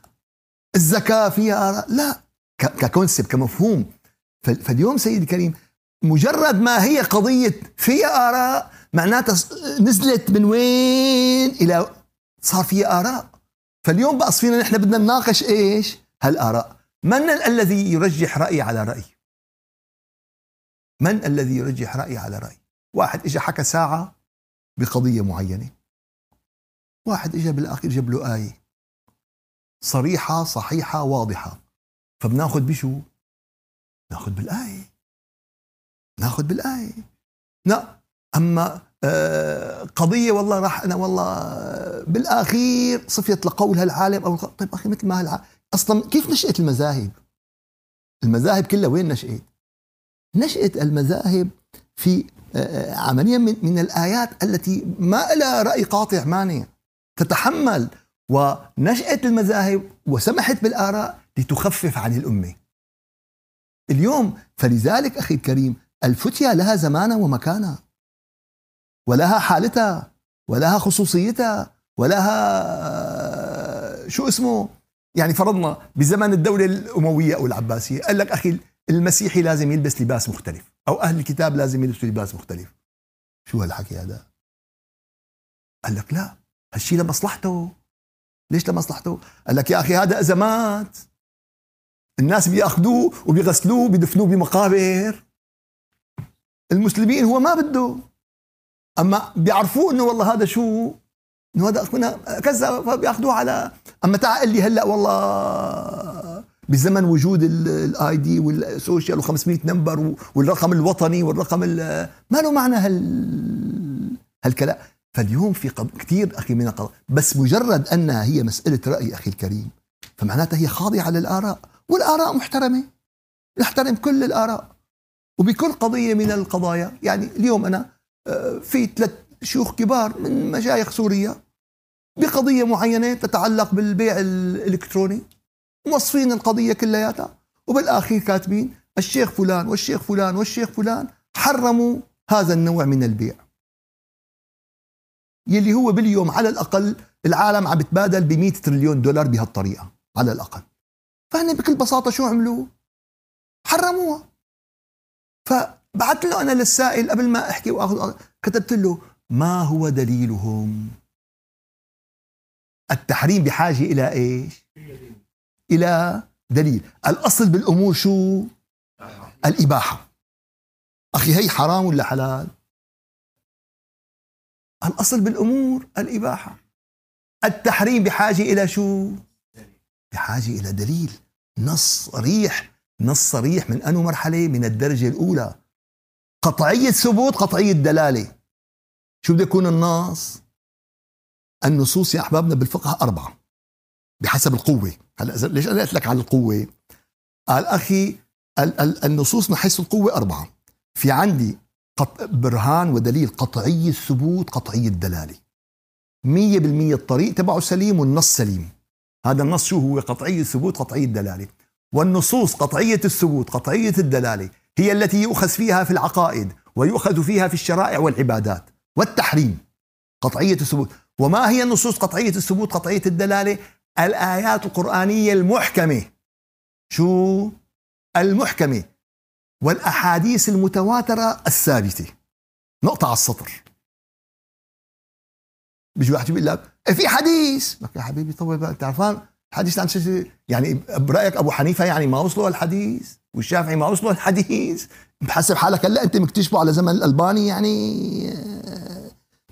الزكاة فيها آراء؟ لا. ككونسبت كمفهوم. فاليوم سيدي الكريم مجرد ما هي قضية فيها آراء معناتها نزلت من وين إلى صار فيها آراء. فاليوم بقى فينا نحن بدنا نناقش إيش؟ هالآراء. من الذي يرجح رأي على رأي؟ من الذي يرجح رأي على رأي؟ واحد إجا حكى ساعة بقضية معينة. واحد إجا بالآخر جاب له آية. صريحة صحيحة واضحة. فبناخذ بشو؟ ناخذ بالآية. ناخذ بالآية. لا أما آه، قضية والله راح أنا والله بالآخير صفيت لقول هالعالم أو طيب أخي مثل ما هالعالم أصلا كيف نشأت المذاهب؟ المذاهب كلها وين نشأت؟ نشأت المذاهب في آه، عمليا من, من الآيات التي ما لها رأي قاطع مانع. تتحمل ونشأت المذاهب وسمحت بالآراء. لتخفف عن الأمة. اليوم فلذلك أخي الكريم الفتية لها زمانها ومكانها ولها حالتها ولها خصوصيتها ولها شو اسمه؟ يعني فرضنا بزمن الدولة الأموية أو العباسية قال لك أخي المسيحي لازم يلبس لباس مختلف أو أهل الكتاب لازم يلبسوا لباس مختلف. شو هالحكي هذا؟ قال لك لا هالشيء لمصلحته. ليش لمصلحته؟ قال لك يا أخي هذا أزمات. الناس بيأخذوه وبيغسلوه وبيدفنوه بمقابر. المسلمين هو ما بده. أما بيعرفوه إنه والله هذا شو إنه هذا كذا فبيأخذوه على أما تعال لي هلأ والله بزمن وجود ال ID وال social و500 number والرقم الوطني والرقم ما له معنى هال هالكلام. فاليوم في كثير أخي من القضاء بس مجرد أنها هي مسألة رأي أخي الكريم فمعناتها هي خاضعة للآراء. والآراء محترمة. نحترم كل الآراء. وبكل قضية من القضايا يعني اليوم أنا آه، في ثلاث شيوخ كبار من مشايخ سوريا بقضية معينة تتعلق بالبيع الإلكتروني موصفين القضية كلياتها وبالآخير كاتبين الشيخ فلان والشيخ فلان والشيخ فلان حرموا هذا النوع من البيع. يلي هو باليوم على الأقل العالم عم بتبادل ب 100 تريليون دولار بهالطريقة على الأقل. فهن بكل بساطة شو عملوا؟ حرموها فبعثت له أنا للسائل قبل ما أحكي وآخذ كتبت له ما هو دليلهم؟ التحريم بحاجة إلى إيش؟ إلى دليل، الأصل بالأمور شو؟ الإباحة أخي هي حرام ولا حلال؟ الأصل بالأمور الإباحة التحريم بحاجة إلى شو؟ بحاجة إلى دليل نص صريح نص صريح من أنه مرحلة؟ من الدرجة الأولى. قطعية ثبوت قطعية دلالة. شو بده يكون النص؟ النصوص يا أحبابنا بالفقه أربعة بحسب القوة. هلا ليش أنا قلت لك على القوة؟ قال أخي النصوص من حيث القوة أربعة. في عندي برهان ودليل قطعي الثبوت قطعي مية بالمية الطريق تبعه سليم والنص سليم. هذا النص شو هو؟ قطعي الثبوت قطعي الدلالة والنصوص قطعية الثبوت قطعية الدلالة هي التي يؤخذ فيها في العقائد ويؤخذ فيها في الشرائع والعبادات والتحريم. قطعية الثبوت. وما هي النصوص قطعية الثبوت قطعية الدلالة؟ الآيات القرآنية المحكمة. شو؟ المحكمة. والأحاديث المتواترة الثابتة. نقطة على السطر. بيجي واحد يقول لك في حديث. يا حبيبي طول بالك تعرفان؟ حديث عن يعني برأيك أبو حنيفة يعني ما وصلوا الحديث والشافعي ما وصلوا الحديث. بحسب حالك هلا أنت مكتشفه على زمن الألباني يعني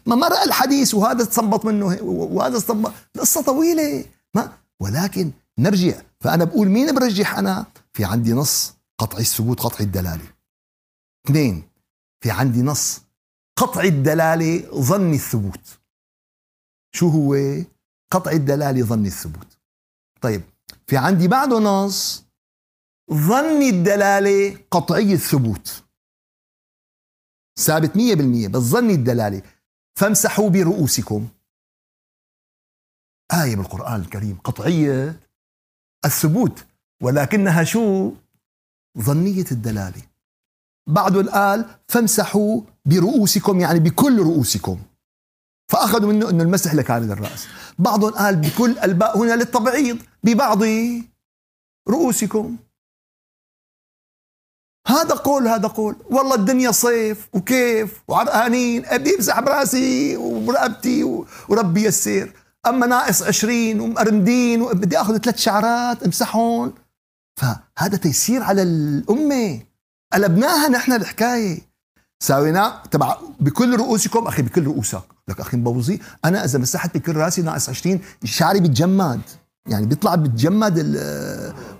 ما مرق الحديث وهذا تصنبط منه وهذا تصنبط قصة طويلة. ما ولكن نرجع فأنا بقول مين برجح أنا؟ في عندي نص قطعي الثبوت قطعي الدلالة. اثنين في عندي نص قطعي الدلالة ظني الثبوت. شو هو؟ قطعي الدلالة ظني الثبوت. طيب في عندي بعده نص ظني الدلالة قطعي الثبوت. ثابت 100% بس ظني الدلالة. فامسحوا برؤوسكم. آية بالقرآن الكريم قطعية الثبوت. ولكنها شو؟ ظنية الدلالة. بعده قال فامسحوا برؤوسكم يعني بكل رؤوسكم. فأخذوا منه أنه المسح لكامل الرأس. بعضهم قال بكل الباء هنا للتبعيض ببعض رؤوسكم. هذا قول هذا قول. والله الدنيا صيف وكيف وعرقانين أبي امسح برأسي ورقبتي وربي يسير. أما ناقص عشرين ومقرمدين وبدي آخذ ثلاث شعرات امسحهم. فهذا تيسير على الأمة. قلبناها نحن الحكاية. ساوينا تبع بكل رؤوسكم أخي بكل رؤوسك. لك أخي مبوظي أنا إذا مسحت بكل رأسي ناقص 20 شعري بيتجمد يعني بيطلع بتجمد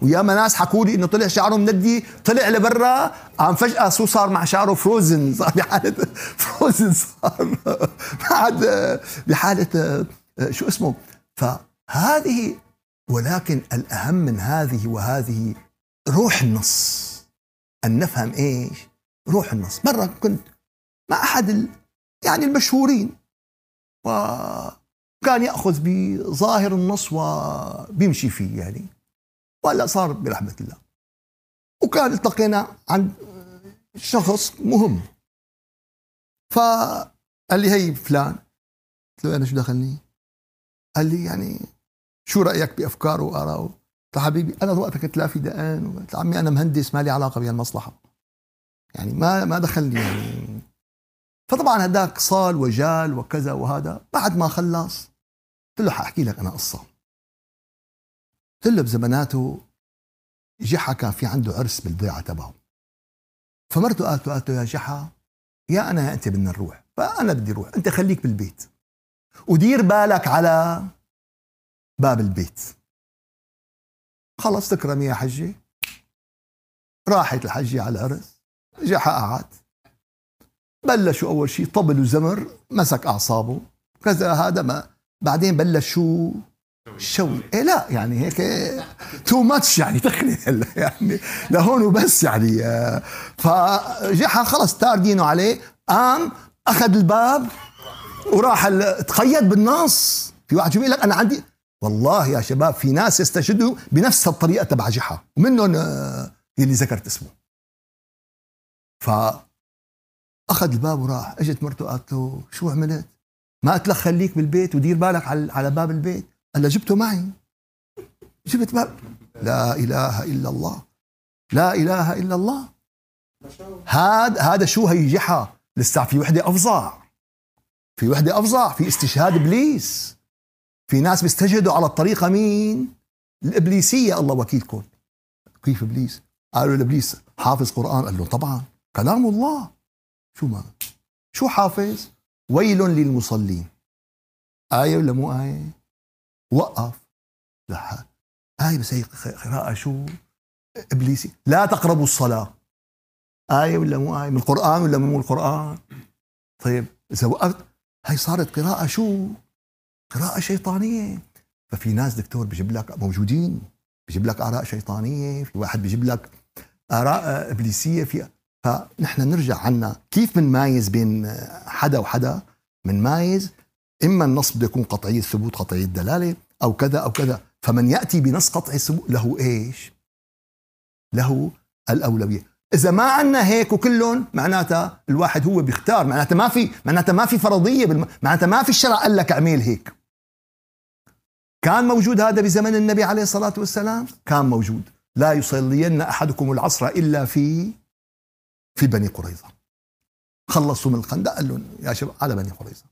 وياما ناس حكوا لي إنه طلع شعره مندي طلع لبرا عم فجأة سو صار مع شعره فروزن صار بحاله <laughs> فروزن صار. بعد بحالة شو اسمه؟ فهذه ولكن الأهم من هذه وهذه روح النص. أن نفهم إيش؟ روح النص مرة كنت مع أحد ال... يعني المشهورين وكان يأخذ بظاهر النص وبيمشي فيه يعني وهلا صار برحمة الله. وكان التقينا عند شخص مهم. فقال لي هي فلان. قلت له أنا شو دخلني؟ قال لي يعني شو رأيك بافكاره وارائه؟ قلت له حبيبي أنا وقتها كنت لا في دقان قلت عمي أنا مهندس ما لي علاقة بهالمصلحة. يعني ما ما دخلني يعني. فطبعا هداك صال وجال وكذا وهذا. بعد ما خلص قلت له حأحكي لك أنا قصة. قلت له بزماناته جحا كان في عنده عرس بالضيعه تبعه. فمرته قالت له قالت له يا جحا يا أنا يا أنت بدنا نروح. فأنا بدي أروح أنت خليك بالبيت. ودير بالك على باب البيت. خلص تكرم يا حجه راحت الحجه على العرس. جحا قعد بلشوا أول شيء طبل وزمر مسك أعصابه. كذا هذا ما بعدين بلش شو شوي. إيه لا يعني هيك تو ماتش يعني تخني هلا <laughs> يعني لهون وبس يعني. فجحا خلص تاردينه عليه. قام أخذ الباب وراح تقيد بالنص. في واحد يقول لك أنا عندي والله يا شباب في ناس يستشهدوا بنفس الطريقة تبع جحا. ومنهم آه، يلي ذكرت اسمه. ف اخذ الباب وراح. اجت مرته قالت له شو عملت؟ ما قلت لك خليك بالبيت ودير بالك على على باب البيت. قال جبته معي. جبت باب. لا إله إلا الله. لا إله إلا الله. هذا هذا شو هي جحا لسه في وحدة أفظع. في وحدة أفظع. في استشهاد إبليس. في ناس بيستشهدوا على الطريقة مين؟ الإبليسية. الله وكيلكم. كيف إبليس؟ قالوا لابليس حافظ قرآن؟ قال له طبعا. كلام الله. شو ما شو حافظ؟ ويل للمصلين. آية ولا مو آية؟ وقف. لا. آية بس هي قراءة شو؟ إبليسي. لا تقربوا الصلاة. آية ولا مو آية؟ من القرآن ولا مو القرآن؟ طيب إذا وقفت هي صارت قراءة شو؟ قراءة شيطانية. ففي ناس دكتور بيجيب لك موجودين بيجيب لك آراء شيطانية في واحد بيجيب لك آراء إبليسية في فنحن نرجع عنا كيف بنمايز بين حدا وحدا؟ بنمايز إما النص بده يكون قطعي الثبوت قطعي الدلاله أو كذا أو كذا. فمن يأتي بنص قطعي الثبوت له إيش؟ له الأولوية. إذا ما عندنا هيك وكلهم معناتها الواحد هو بيختار معناتها ما في معناتها ما في فرضية بالم... معناتها ما في الشرع قال لك اعمل هيك. كان موجود هذا بزمن النبي عليه الصلاة والسلام؟ كان موجود. لا يصلين أحدكم العصر إلا في في بني قريظة. خلصوا من الخندق قال لهم يا شباب على بني قريظة.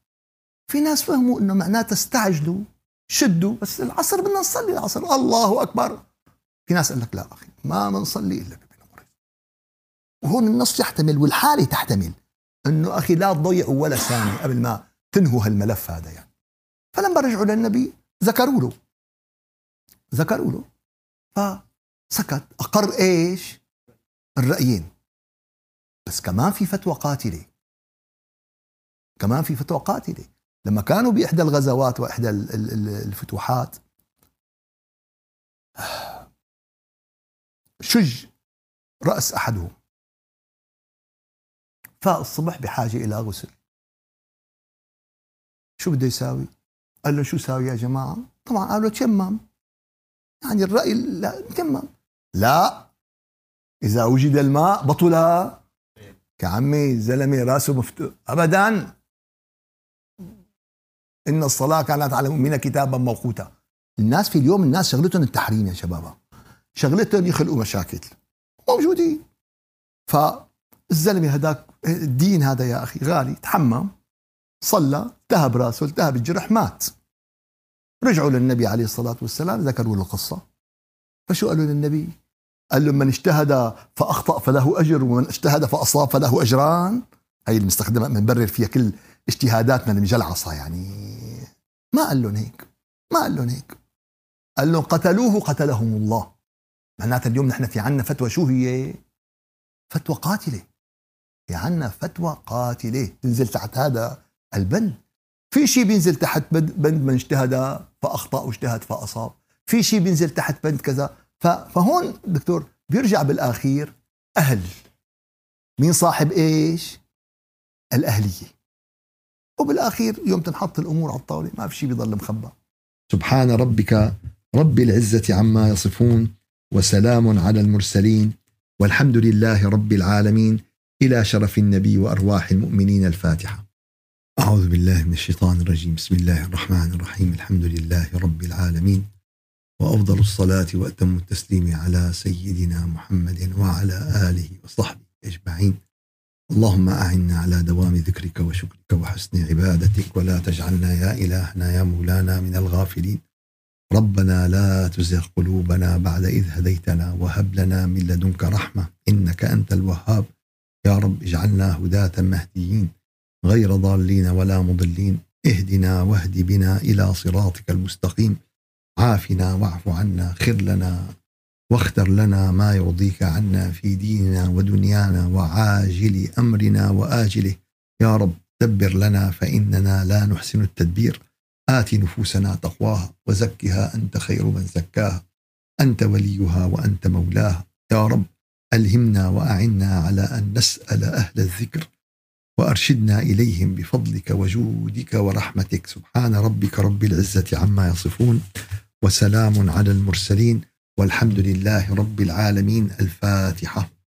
في ناس فهموا إنه معناته استعجلوا شدوا بس العصر بدنا نصلي العصر الله أكبر. في ناس قال لك لا أخي ما بنصلي إلا ببني قريظة. وهون النص يحتمل والحالة تحتمل إنه أخي لا تضيعوا ولا ثانية قبل ما تنهوا هالملف هذا يعني. فلما رجعوا للنبي ذكروا له. ذكروا له. فسكت. أقر إيش؟ الرأيين. بس كمان في فتوى قاتلة. كمان في فتوى قاتلة. لما كانوا بإحدى الغزوات وإحدى الفتوحات <sighs> شج رأس أحدهم. فالصبح بحاجة إلى غسل. شو بده يساوي؟ قال له شو ساوي يا جماعة؟ طبعا قالوا تشمم يعني الرأي لا تشمم لا. إذا وجد الماء بطل كعمي زلمة راسه مفتوح ابدا. إن الصلاة كانت على المؤمنين كتابا موقوتا. الناس في اليوم الناس شغلتهم التحريم يا شباب. شغلتهم يخلقوا مشاكل. موجودين. فالزلمة هذاك الدين هذا يا أخي غالي. تحمم. صلى. التهب راسه. التهب الجرح مات. رجعوا للنبي عليه الصلاة والسلام ذكروا له القصة. فشو قالوا للنبي قال له من اجتهد فأخطأ فله أجر ومن اجتهد فأصاب فله أجران. هي المستخدمة بنبرر فيها كل اجتهاداتنا المجلعصة يعني. ما قال لهم هيك ما قال لهم هيك. قال لهم قتلوه قتلهم الله. معناتها اليوم نحن في عنا فتوى شو هي؟ فتوى قاتلة. في عنا فتوى قاتلة تنزل تحت هذا البند. في شيء بينزل تحت بند من اجتهد فأخطأ واجتهد فأصاب. في شيء بينزل تحت بند كذا. فهون دكتور بيرجع بالآخير أهل. مين صاحب إيش؟ الأهلية. وبالأخير يوم تنحط الأمور على الطاولة ما في شيء بيضل مخبى سبحان ربك رب العزة عما يصفون وسلام على المرسلين والحمد لله رب العالمين إلى شرف النبي وأرواح المؤمنين الفاتحة. أعوذ بالله من الشيطان الرجيم. بسم الله الرحمن الرحيم. الحمد لله رب العالمين. وأفضل الصلاة وأتم التسليم على سيدنا محمد وعلى آله وصحبه أجمعين. اللهم أعنا على دوام ذكرك وشكرك وحسن عبادتك ولا تجعلنا يا إلهنا يا مولانا من الغافلين. ربنا لا تزغ قلوبنا بعد إذ هديتنا وهب لنا من لدنك رحمة إنك أنت الوهاب. يا رب اجعلنا هداة مهديين غير ضالين ولا مضلين. اهدنا واهد بنا إلى صراطك المستقيم. عافنا واعف عنا خر لنا واختر لنا ما يرضيك عنا في ديننا ودنيانا وعاجل أمرنا وآجله. يا رب دبر لنا فإننا لا نحسن التدبير. آت نفوسنا تقواها وزكها أنت خير من زكاها. أنت وليها وأنت مولاها. يا رب ألهمنا وأعنا على أن نسأل أهل الذكر. وأرشدنا إليهم بفضلك وجودك ورحمتك. سبحان ربك رب العزة عما يصفون وسلام على المرسلين والحمد لله رب العالمين. الفاتحة.